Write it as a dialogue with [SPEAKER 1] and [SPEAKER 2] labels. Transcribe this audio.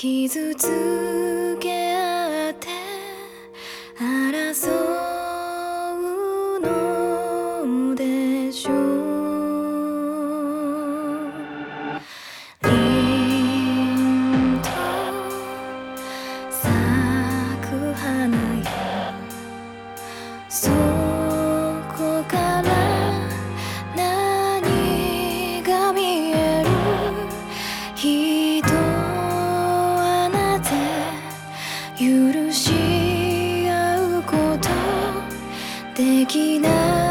[SPEAKER 1] 傷つけできない